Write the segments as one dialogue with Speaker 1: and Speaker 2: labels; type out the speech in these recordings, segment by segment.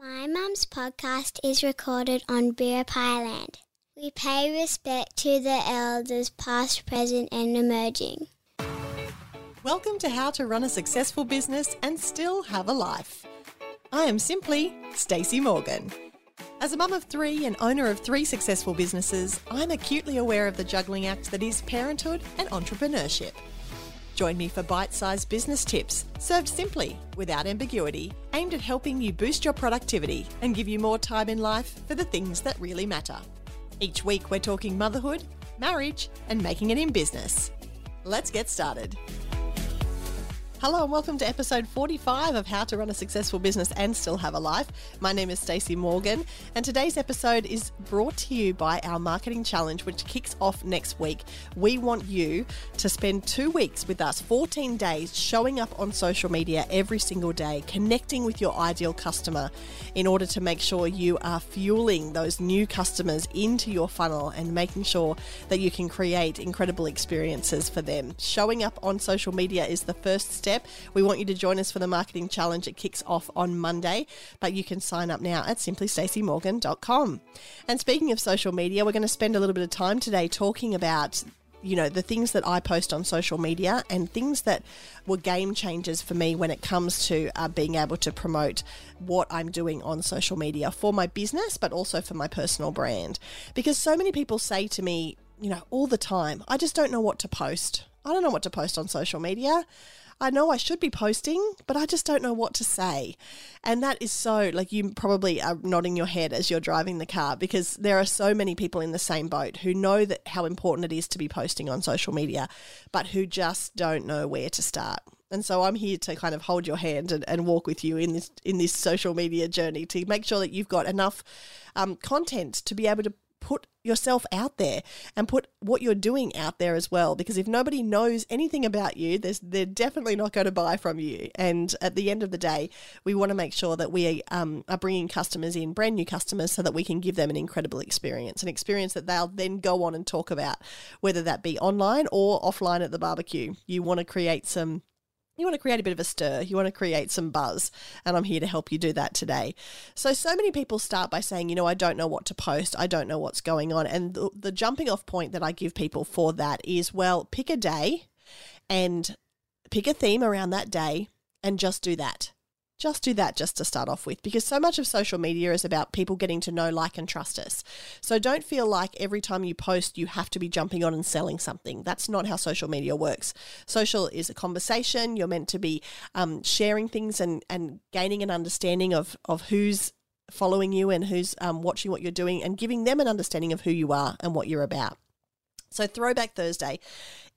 Speaker 1: My mum's podcast is recorded on Birrup land. We pay respect to the elders, past, present, and emerging.
Speaker 2: Welcome to How to Run a Successful Business and Still Have a Life. I am simply Stacey Morgan. As a mum of three and owner of three successful businesses, I'm acutely aware of the juggling act that is parenthood and entrepreneurship. Join me for bite sized business tips, served simply, without ambiguity, aimed at helping you boost your productivity and give you more time in life for the things that really matter. Each week, we're talking motherhood, marriage, and making it in business. Let's get started. Hello and welcome to episode 45 of How to Run a Successful Business and Still Have a Life. My name is Stacey Morgan and today's episode is brought to you by our marketing challenge which kicks off next week. We want you to spend 2 weeks with us, 14 days showing up on social media every single day, connecting with your ideal customer in order to make sure you are fueling those new customers into your funnel and making sure that you can create incredible experiences for them. Showing up on social media is the first step step. We want you to join us for the marketing challenge. It kicks off on Monday, but you can sign up now at simplystacymorgan.com. And speaking of social media, we're going to spend a little bit of time today talking about you know the things that I post on social media and things that were game changers for me when it comes to uh, being able to promote what I'm doing on social media for my business, but also for my personal brand. Because so many people say to me, you know, all the time, I just don't know what to post. I don't know what to post on social media. I know I should be posting, but I just don't know what to say. And that is so, like, you probably are nodding your head as you're driving the car because there are so many people in the same boat who know that how important it is to be posting on social media, but who just don't know where to start. And so I'm here to kind of hold your hand and, and walk with you in this in this social media journey to make sure that you've got enough um, content to be able to put yourself out there and put what you're doing out there as well. Because if nobody knows anything about you, they're definitely not going to buy from you. And at the end of the day, we want to make sure that we um, are bringing customers in, brand new customers, so that we can give them an incredible experience, an experience that they'll then go on and talk about, whether that be online or offline at the barbecue. You want to create some you want to create a bit of a stir, you want to create some buzz, and I'm here to help you do that today. So, so many people start by saying, you know, I don't know what to post, I don't know what's going on. And the, the jumping off point that I give people for that is, well, pick a day and pick a theme around that day and just do that just do that just to start off with because so much of social media is about people getting to know, like, and trust us. So don't feel like every time you post, you have to be jumping on and selling something. That's not how social media works. Social is a conversation. You're meant to be um, sharing things and, and gaining an understanding of, of who's following you and who's um, watching what you're doing and giving them an understanding of who you are and what you're about. So, Throwback Thursday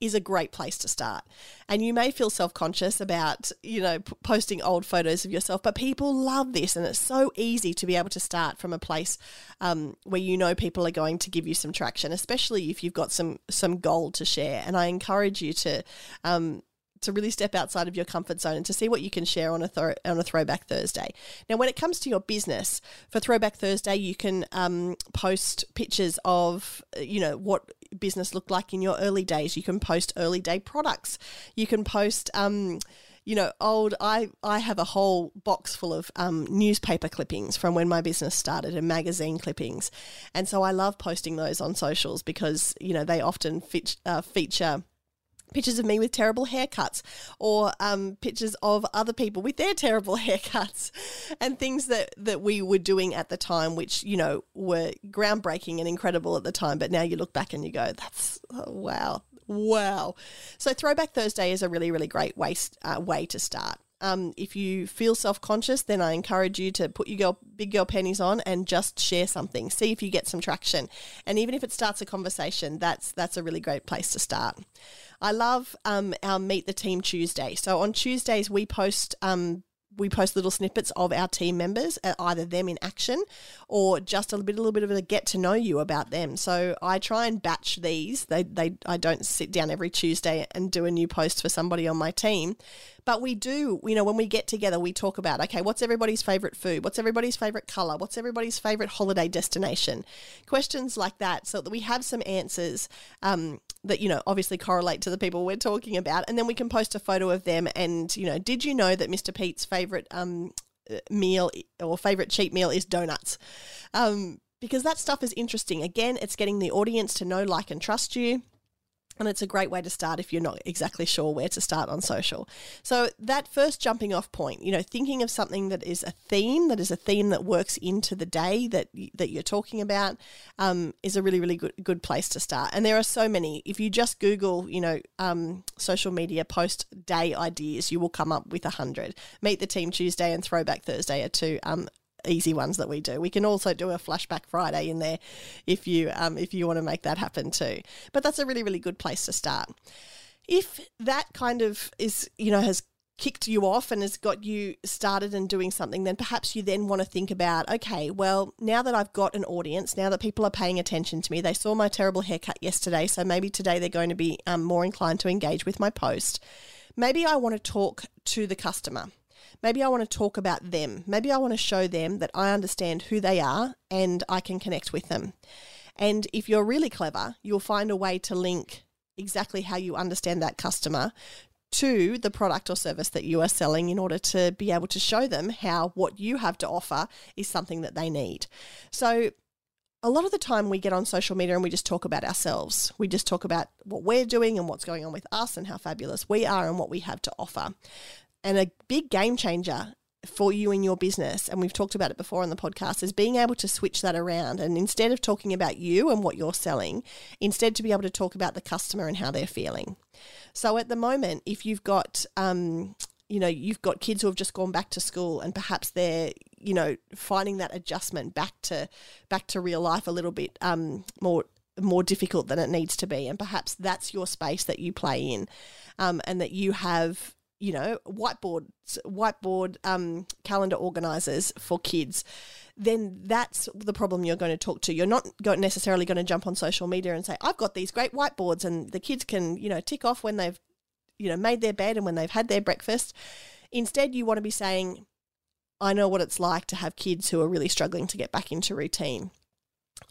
Speaker 2: is a great place to start. And you may feel self conscious about, you know, p- posting old photos of yourself, but people love this. And it's so easy to be able to start from a place um, where you know people are going to give you some traction, especially if you've got some, some gold to share. And I encourage you to, um, to really step outside of your comfort zone and to see what you can share on a on a Throwback Thursday. Now, when it comes to your business, for Throwback Thursday, you can um, post pictures of you know what business looked like in your early days. You can post early day products. You can post. Um, you know, old. I I have a whole box full of um, newspaper clippings from when my business started and magazine clippings, and so I love posting those on socials because you know they often uh, feature pictures of me with terrible haircuts or um, pictures of other people with their terrible haircuts and things that, that we were doing at the time which you know were groundbreaking and incredible at the time but now you look back and you go that's oh, wow wow so throwback thursday is a really really great way, uh, way to start um, if you feel self conscious, then I encourage you to put your girl, big girl pennies on and just share something. See if you get some traction, and even if it starts a conversation, that's that's a really great place to start. I love um, our Meet the Team Tuesday. So on Tuesdays we post um, we post little snippets of our team members, uh, either them in action or just a little bit, a little bit of a get to know you about them. So I try and batch these. They, they, I don't sit down every Tuesday and do a new post for somebody on my team, but we do. You know, when we get together, we talk about okay, what's everybody's favorite food? What's everybody's favorite color? What's everybody's favorite holiday destination? Questions like that, so that we have some answers um, that you know obviously correlate to the people we're talking about and then we can post a photo of them and you know did you know that mr pete's favorite um uh, meal or favorite cheat meal is donuts. Um, because that stuff is interesting. Again, it's getting the audience to know, like, and trust you. And it's a great way to start if you're not exactly sure where to start on social. So, that first jumping off point, you know, thinking of something that is a theme, that is a theme that works into the day that, that you're talking about, um, is a really, really good, good place to start. And there are so many. If you just Google, you know, um, social media post day ideas, you will come up with a hundred. Meet the Team Tuesday and Throwback Thursday are two um, easy ones that we do. We can also do a flashback Friday in there if you um, if you want to make that happen too. But that's a really really good place to start. If that kind of is you know has kicked you off and has got you started and doing something, then perhaps you then want to think about, okay, well, now that I've got an audience, now that people are paying attention to me, they saw my terrible haircut yesterday, so maybe today they're going to be um, more inclined to engage with my post. Maybe I want to talk to the customer. Maybe I want to talk about them. Maybe I want to show them that I understand who they are and I can connect with them. And if you're really clever, you'll find a way to link exactly how you understand that customer to the product or service that you are selling in order to be able to show them how what you have to offer is something that they need. So, a lot of the time we get on social media and we just talk about ourselves. We just talk about what we're doing and what's going on with us and how fabulous we are and what we have to offer and a big game changer for you in your business, and we've talked about it before on the podcast, is being able to switch that around. And instead of talking about you and what you're selling, instead to be able to talk about the customer and how they're feeling. So at the moment, if you've got, um, you know, you've got kids who have just gone back to school and perhaps they're, you know, finding that adjustment back to back to real life a little bit um, more more difficult than it needs to be, and perhaps that's your space that you play in, um, and that you have you know, whiteboard whiteboard um, calendar organizers for kids, then that's the problem you're going to talk to. You're not necessarily going to jump on social media and say, "I've got these great whiteboards," and the kids can, you know, tick off when they've, you know, made their bed and when they've had their breakfast. Instead, you want to be saying, "I know what it's like to have kids who are really struggling to get back into routine."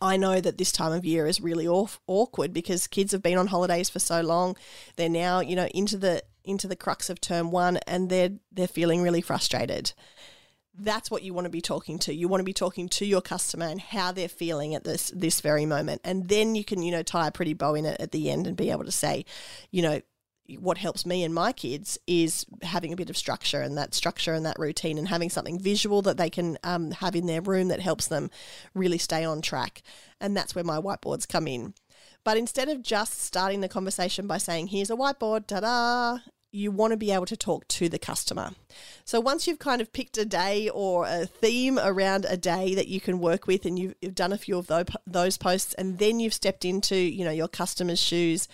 Speaker 2: I know that this time of year is really off, awkward because kids have been on holidays for so long. They're now, you know, into the into the crux of term 1 and they're they're feeling really frustrated. That's what you want to be talking to. You want to be talking to your customer and how they're feeling at this this very moment. And then you can, you know, tie a pretty bow in it at the end and be able to say, you know, what helps me and my kids is having a bit of structure and that structure and that routine and having something visual that they can um, have in their room that helps them really stay on track. And that's where my whiteboards come in. But instead of just starting the conversation by saying, here's a whiteboard, ta da, you want to be able to talk to the customer. So once you've kind of picked a day or a theme around a day that you can work with and you've, done a few of those posts and then you've stepped into, you know, your customer's shoes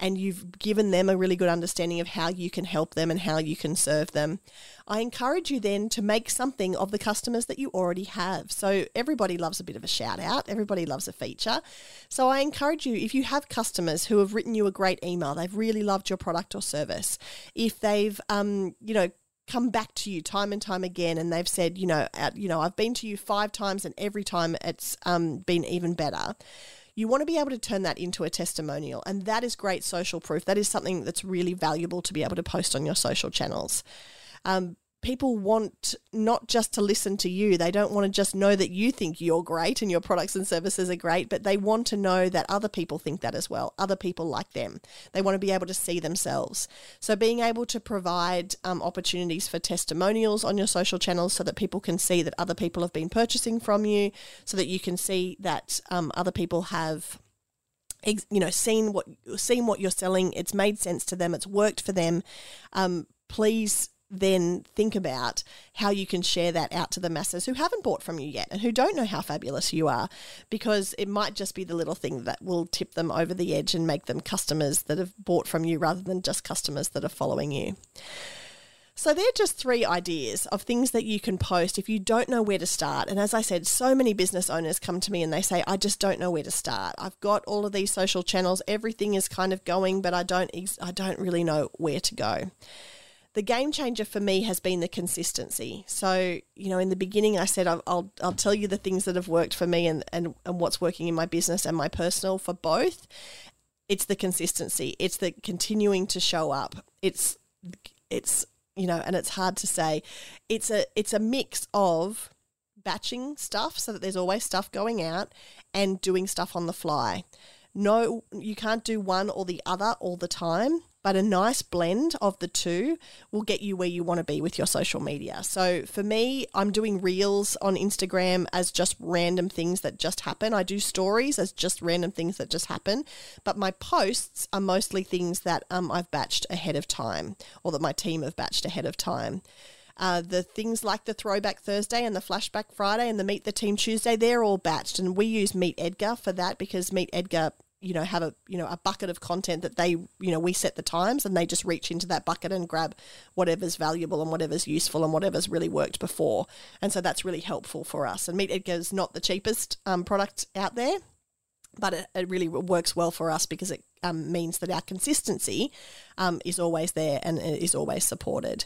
Speaker 2: and you've given them a really good understanding of how you can help them and how you can serve them. I encourage you then to make something of the customers that you already have. So everybody loves a bit of a shout out, everybody loves a feature. So I encourage you if you have customers who have written you a great email, they've really loved your product or service, if they've um, you know, come back to you time and time again and they've said you know at, you know I've been to you 5 times and every time it's um, been even better you want to be able to turn that into a testimonial. And that is great social proof. That is something that's really valuable to be able to post on your social channels. Um, people want not just to listen to you. They don't want to just know that you think you're great and your products and services are great, but they want to know that other people think that as well. Other people like them. They want to be able to see themselves. So, being able to provide um, opportunities for testimonials on your social channels so that people can see that other people have been purchasing from you, so that you can see that um, other people have you know seen what seen what you're selling it's made sense to them it's worked for them um, please then think about how you can share that out to the masses who haven't bought from you yet and who don't know how fabulous you are because it might just be the little thing that will tip them over the edge and make them customers that have bought from you rather than just customers that are following you. So, they're just three ideas of things that you can post if you don't know where to start. And as I said, so many business owners come to me and they say, I just don't know where to start. I've got all of these social channels, everything is kind of going, but I don't, I don't really know where to go the game changer for me has been the consistency. So, you know, in the beginning, I said I'll, I'll, I'll, tell you the things that have worked for me and, and, and what's working in my business and my personal for both. It's the consistency, it's the continuing to show up. It's, it's, you know, and it's hard to say. It's a it's a mix of batching stuff so that there's always stuff going out and doing stuff on the fly. No, you can't do one or the other all the time, but a nice blend of the two will get you where you want to be with your social media. So for me, I'm doing reels on Instagram as just random things that just happen. I do stories as just random things that just happen, but my posts are mostly things that um, I've batched ahead of time or that my team have batched ahead of time. Uh, the things like the Throwback Thursday and the Flashback Friday and the Meet the Team Tuesday, they're all batched. And we use Meet Edgar for that because Meet Edgar you know have a you know a bucket of content that they you know we set the times and they just reach into that bucket and grab whatever's valuable and whatever's useful and whatever's really worked before. And so that's really helpful for us. And meet edgar is not the cheapest um, product out there but it, it, really works well for us because it um, means that our consistency um, is always there and is always supported.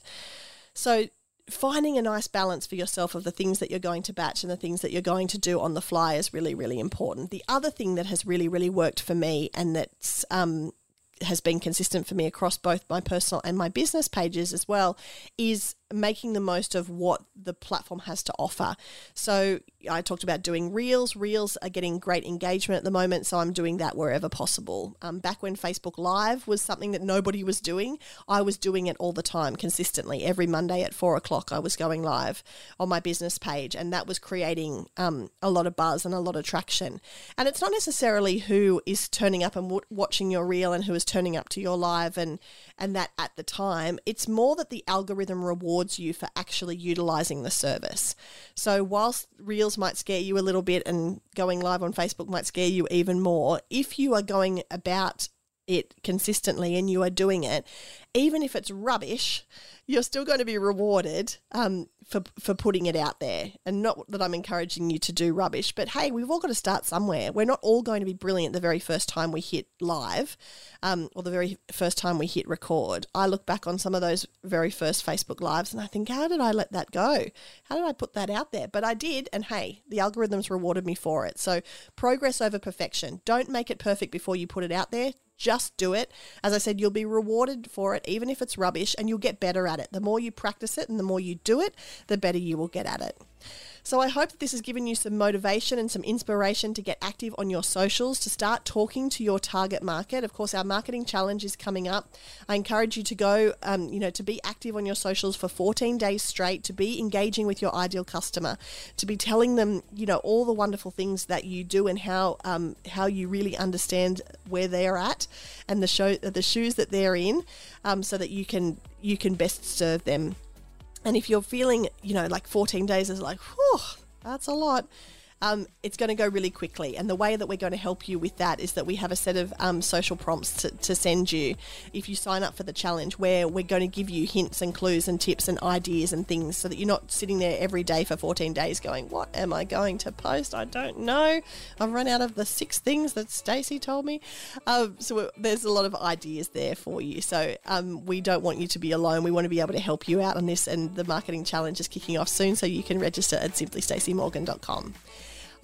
Speaker 2: So finding a nice balance for yourself of the things that you're going to batch and the things that you're going to do on the fly is really, really important. The other thing that has really, really worked for me and that's um, has been consistent for me across both my personal and my business pages as well is making the most of what the platform has to offer. So I talked about doing reels. Reels are getting great engagement at the moment, so I'm doing that wherever possible. Um, back when Facebook Live was something that nobody was doing, I was doing it all the time, consistently. Every Monday at four o'clock, I was going live on my business page, and that was creating um, a lot of buzz and a lot of traction. And it's not necessarily who is turning up and w- watching your reel and who is turning up to your live and and that at the time. It's more that the algorithm rewards you for actually utilizing the service. So whilst reels might scare you a little bit and going live on Facebook might scare you even more, if you are going about it consistently and you are doing it, even if it's rubbish, you're still going to be rewarded um, for for putting it out there. And not that I'm encouraging you to do rubbish, but hey, we've all got to start somewhere. We're not all going to be brilliant the very first time we hit live, um, or the very first time we hit record. I look back on some of those very first Facebook lives and I think, how did I let that go? How did I put that out there? But I did, and hey, the algorithms rewarded me for it. So progress over perfection. Don't make it perfect before you put it out there. Just do it. As I said, you'll be rewarded for it, even if it's rubbish, and you'll get better at it. The more you practice it and the more you do it, the better you will get at it. So I hope that this has given you some motivation and some inspiration to get active on your socials, to start talking to your target market. Of course, our marketing challenge is coming up. I encourage you to go, um, you know, to be active on your socials for 14 days straight, to be engaging with your ideal customer, to be telling them, you know, all the wonderful things that you do and how um, how you really understand where they're at and the show the shoes that they're in, um, so that you can you can best serve them and if you're feeling, you know, like 14 days is like, whew, that's a lot um, it's going to go really quickly. And the way that we're going to help you with that is that we have a set of um, social prompts to, to send you if you sign up for the challenge, where we're going to give you hints and clues and tips and ideas and things so that you're not sitting there every day for 14 days going, What am I going to post? I don't know. I've run out of the six things that Stacey told me. Um, so there's a lot of ideas there for you. So um, we don't want you to be alone. We want to be able to help you out on this. And the marketing challenge is kicking off soon, so you can register at simplystacymorgan.com.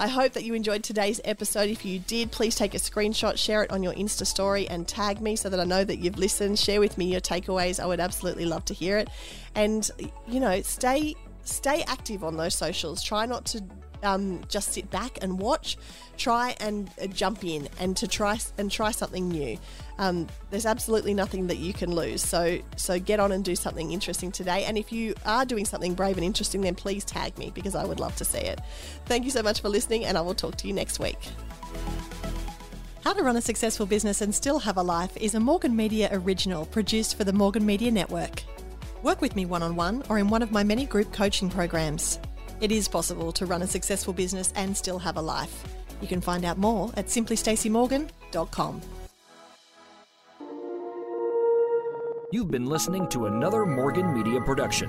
Speaker 2: I hope that you enjoyed today's episode. If you did, please take a screenshot, share it on your Insta story, and tag me so that I know that you've listened. Share with me your takeaways. I would absolutely love to hear it. And, you know, stay stay active on those socials. Try not to um, just sit back and watch. Try and uh, jump in and to try and try something new. Um, there's absolutely nothing that you can lose. So so get on and do something interesting today. And if you are doing something brave and interesting, then please tag me because I would love to see it. Thank you so much for listening, and I will talk to you next week. How to Run a Successful Business and Still Have a Life is a Morgan Media original produced for the Morgan Media Network. Work with me one on one or in one of my many group coaching programs. It is possible to run a successful business and still have a life. You can find out more at simplystacymorgan.com.
Speaker 3: You've been listening to another Morgan Media production.